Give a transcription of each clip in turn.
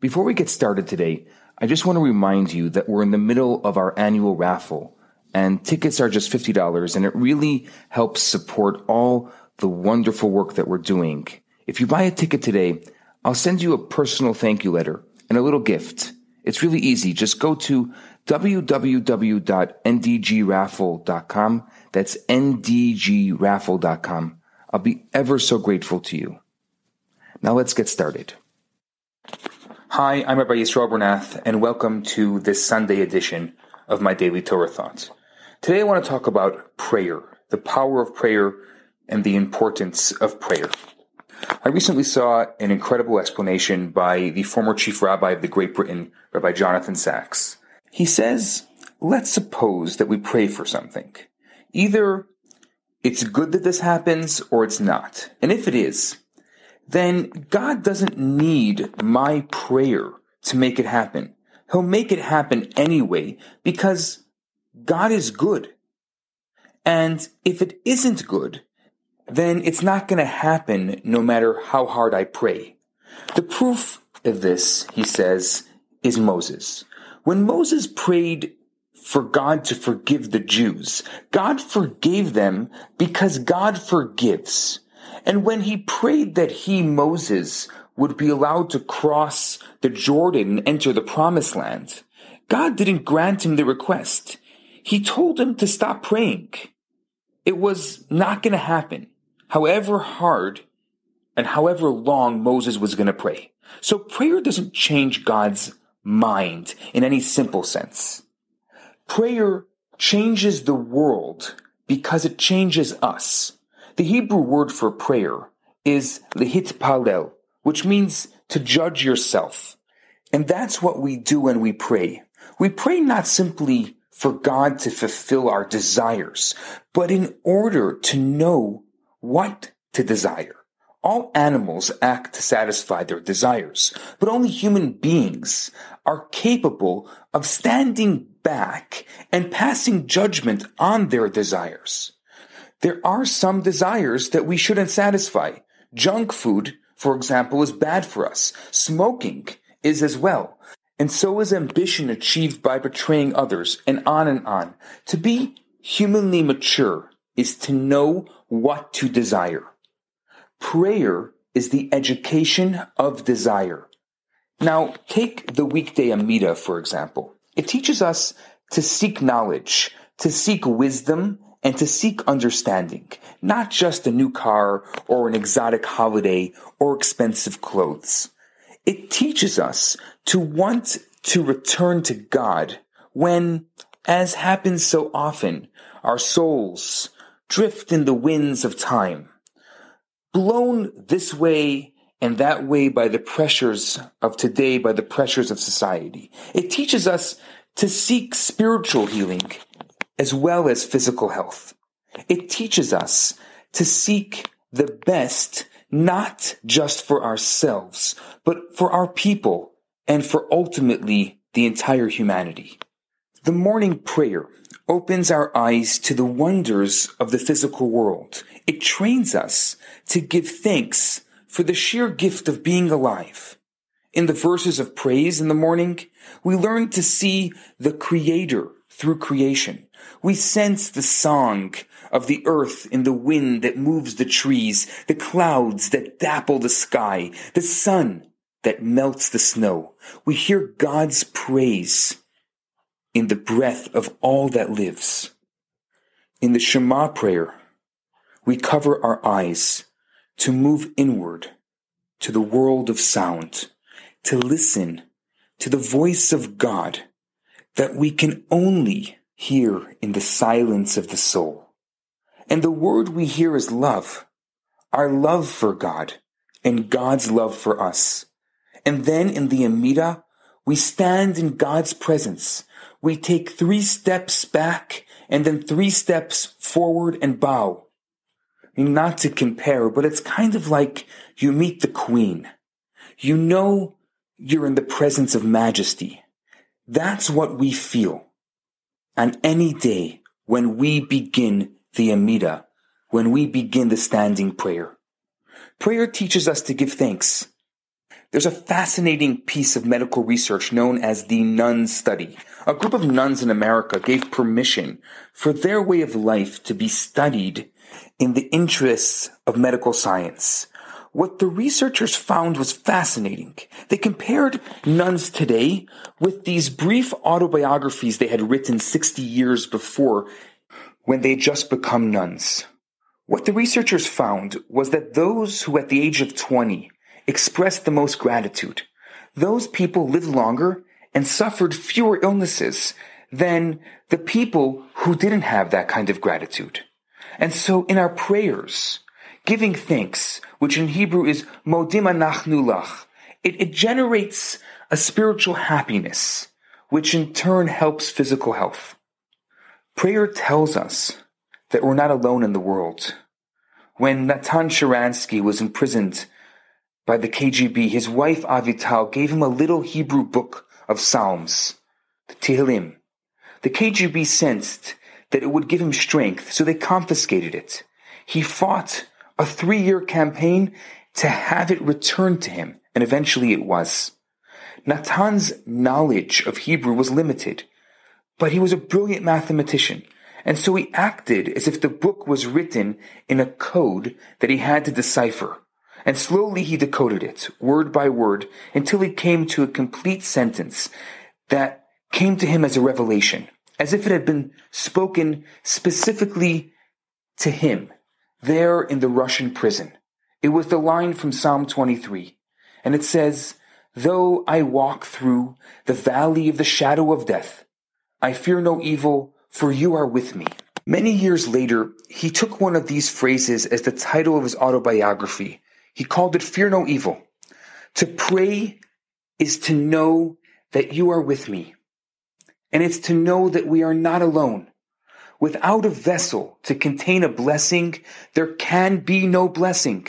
Before we get started today, I just want to remind you that we're in the middle of our annual raffle and tickets are just $50 and it really helps support all the wonderful work that we're doing. If you buy a ticket today, I'll send you a personal thank you letter and a little gift. It's really easy. Just go to www.ndgraffle.com. That's ndgraffle.com. I'll be ever so grateful to you. Now let's get started. Hi, I'm Rabbi Yisrael Bernath, and welcome to this Sunday edition of my Daily Torah Thoughts. Today I want to talk about prayer, the power of prayer, and the importance of prayer. I recently saw an incredible explanation by the former chief rabbi of the Great Britain, Rabbi Jonathan Sacks. He says, let's suppose that we pray for something. Either it's good that this happens or it's not. And if it is, then God doesn't need my prayer to make it happen. He'll make it happen anyway because God is good. And if it isn't good, then it's not going to happen no matter how hard I pray. The proof of this, he says, is Moses. When Moses prayed for God to forgive the Jews, God forgave them because God forgives. And when he prayed that he, Moses, would be allowed to cross the Jordan and enter the promised land, God didn't grant him the request. He told him to stop praying. It was not going to happen however hard and however long Moses was going to pray. So prayer doesn't change God's mind in any simple sense. Prayer changes the world because it changes us. The Hebrew word for prayer is lehitpalel, which means to judge yourself. And that's what we do when we pray. We pray not simply for God to fulfill our desires, but in order to know what to desire. All animals act to satisfy their desires, but only human beings are capable of standing back and passing judgment on their desires. There are some desires that we shouldn't satisfy. Junk food, for example, is bad for us. Smoking is as well. And so is ambition achieved by betraying others, and on and on. To be humanly mature is to know what to desire. Prayer is the education of desire. Now, take the weekday Amida, for example. It teaches us to seek knowledge, to seek wisdom, and to seek understanding, not just a new car or an exotic holiday or expensive clothes. It teaches us to want to return to God when, as happens so often, our souls, drift in the winds of time, blown this way and that way by the pressures of today, by the pressures of society. It teaches us to seek spiritual healing as well as physical health. It teaches us to seek the best, not just for ourselves, but for our people and for ultimately the entire humanity. The morning prayer opens our eyes to the wonders of the physical world. It trains us to give thanks for the sheer gift of being alive. In the verses of praise in the morning, we learn to see the Creator through creation. We sense the song of the earth in the wind that moves the trees, the clouds that dapple the sky, the sun that melts the snow. We hear God's praise in the breath of all that lives. In the Shema prayer, we cover our eyes to move inward to the world of sound, to listen to the voice of God that we can only hear in the silence of the soul. And the word we hear is love, our love for God and God's love for us. And then in the Amida, we stand in God's presence we take three steps back and then three steps forward and bow. I mean, not to compare, but it's kind of like you meet the queen. You know you're in the presence of majesty. That's what we feel on any day when we begin the Amida, when we begin the standing prayer. Prayer teaches us to give thanks. there's a fascinating piece of medical research known as the Nun Study. A group of nuns in America gave permission for their way of life to be studied in the interests of medical science. What the researchers found was fascinating. They compared nuns today with these brief autobiographies they had written 60 years before when they had just become nuns. What the researchers found was that those who at the age of 20 expressed the most gratitude, those people lived longer and suffered fewer illnesses than the people who didn't have that kind of gratitude. And so in our prayers, giving thanks, which in Hebrew is modim anachnu lach. It, it generates a spiritual happiness, which in turn helps physical health. Prayer tells us that we're not alone in the world. When Natan Sharansky was imprisoned by the KGB, his wife Avital gave him a little Hebrew book of Psalms, the Tehillim. The KGB sensed that it would give him strength, so they confiscated it. He fought a three year campaign to have it returned to him, and eventually it was. Natan's knowledge of Hebrew was limited, but he was a brilliant mathematician, and so he acted as if the book was written in a code that he had to decipher. And slowly he decoded it, word by word, until he came to a complete sentence that came to him as a revelation, as if it had been spoken specifically to him there in the Russian prison. It was the line from Psalm 23. And it says, Though I walk through the valley of the shadow of death, I fear no evil, for you are with me. Many years later, he took one of these phrases as the title of his autobiography. He called it Fear No Evil. To pray is to know that you are with me. And it's to know that we are not alone. Without a vessel to contain a blessing, there can be no blessing.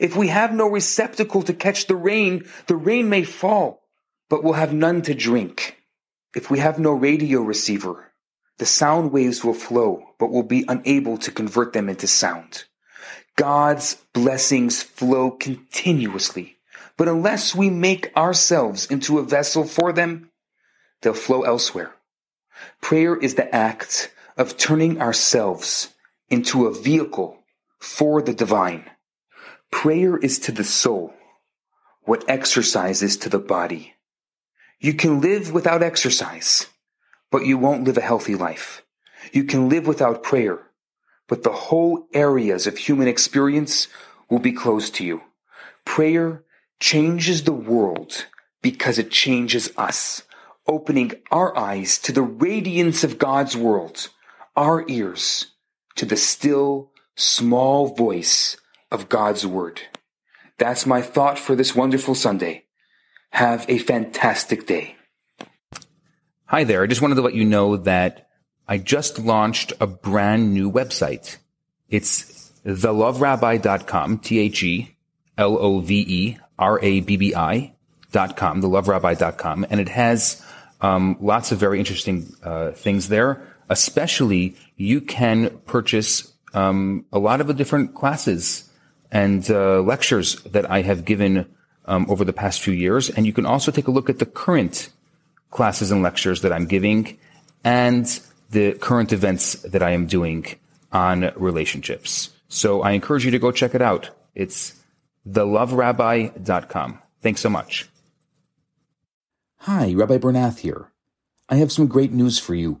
If we have no receptacle to catch the rain, the rain may fall, but we'll have none to drink. If we have no radio receiver, the sound waves will flow, but we'll be unable to convert them into sound. God's blessings flow continuously, but unless we make ourselves into a vessel for them, they'll flow elsewhere. Prayer is the act of turning ourselves into a vehicle for the divine. Prayer is to the soul what exercise is to the body. You can live without exercise, but you won't live a healthy life. You can live without prayer, but the whole areas of human experience will be closed to you. Prayer changes the world because it changes us, opening our eyes to the radiance of God's world our ears to the still, small voice of God's Word. That's my thought for this wonderful Sunday. Have a fantastic day. Hi there. I just wanted to let you know that I just launched a brand new website. It's theloverabbi.com, T-H-E-L-O-V-E-R-A-B-B-I dot com, theloverabbi.com. And it has um, lots of very interesting uh, things there especially you can purchase um, a lot of the different classes and uh, lectures that I have given um, over the past few years. And you can also take a look at the current classes and lectures that I'm giving and the current events that I am doing on relationships. So I encourage you to go check it out. It's theloverabbi.com. Thanks so much. Hi, Rabbi Bernath here. I have some great news for you.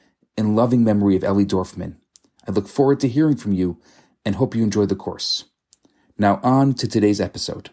in loving memory of Ellie Dorfman. I look forward to hearing from you and hope you enjoy the course. Now, on to today's episode.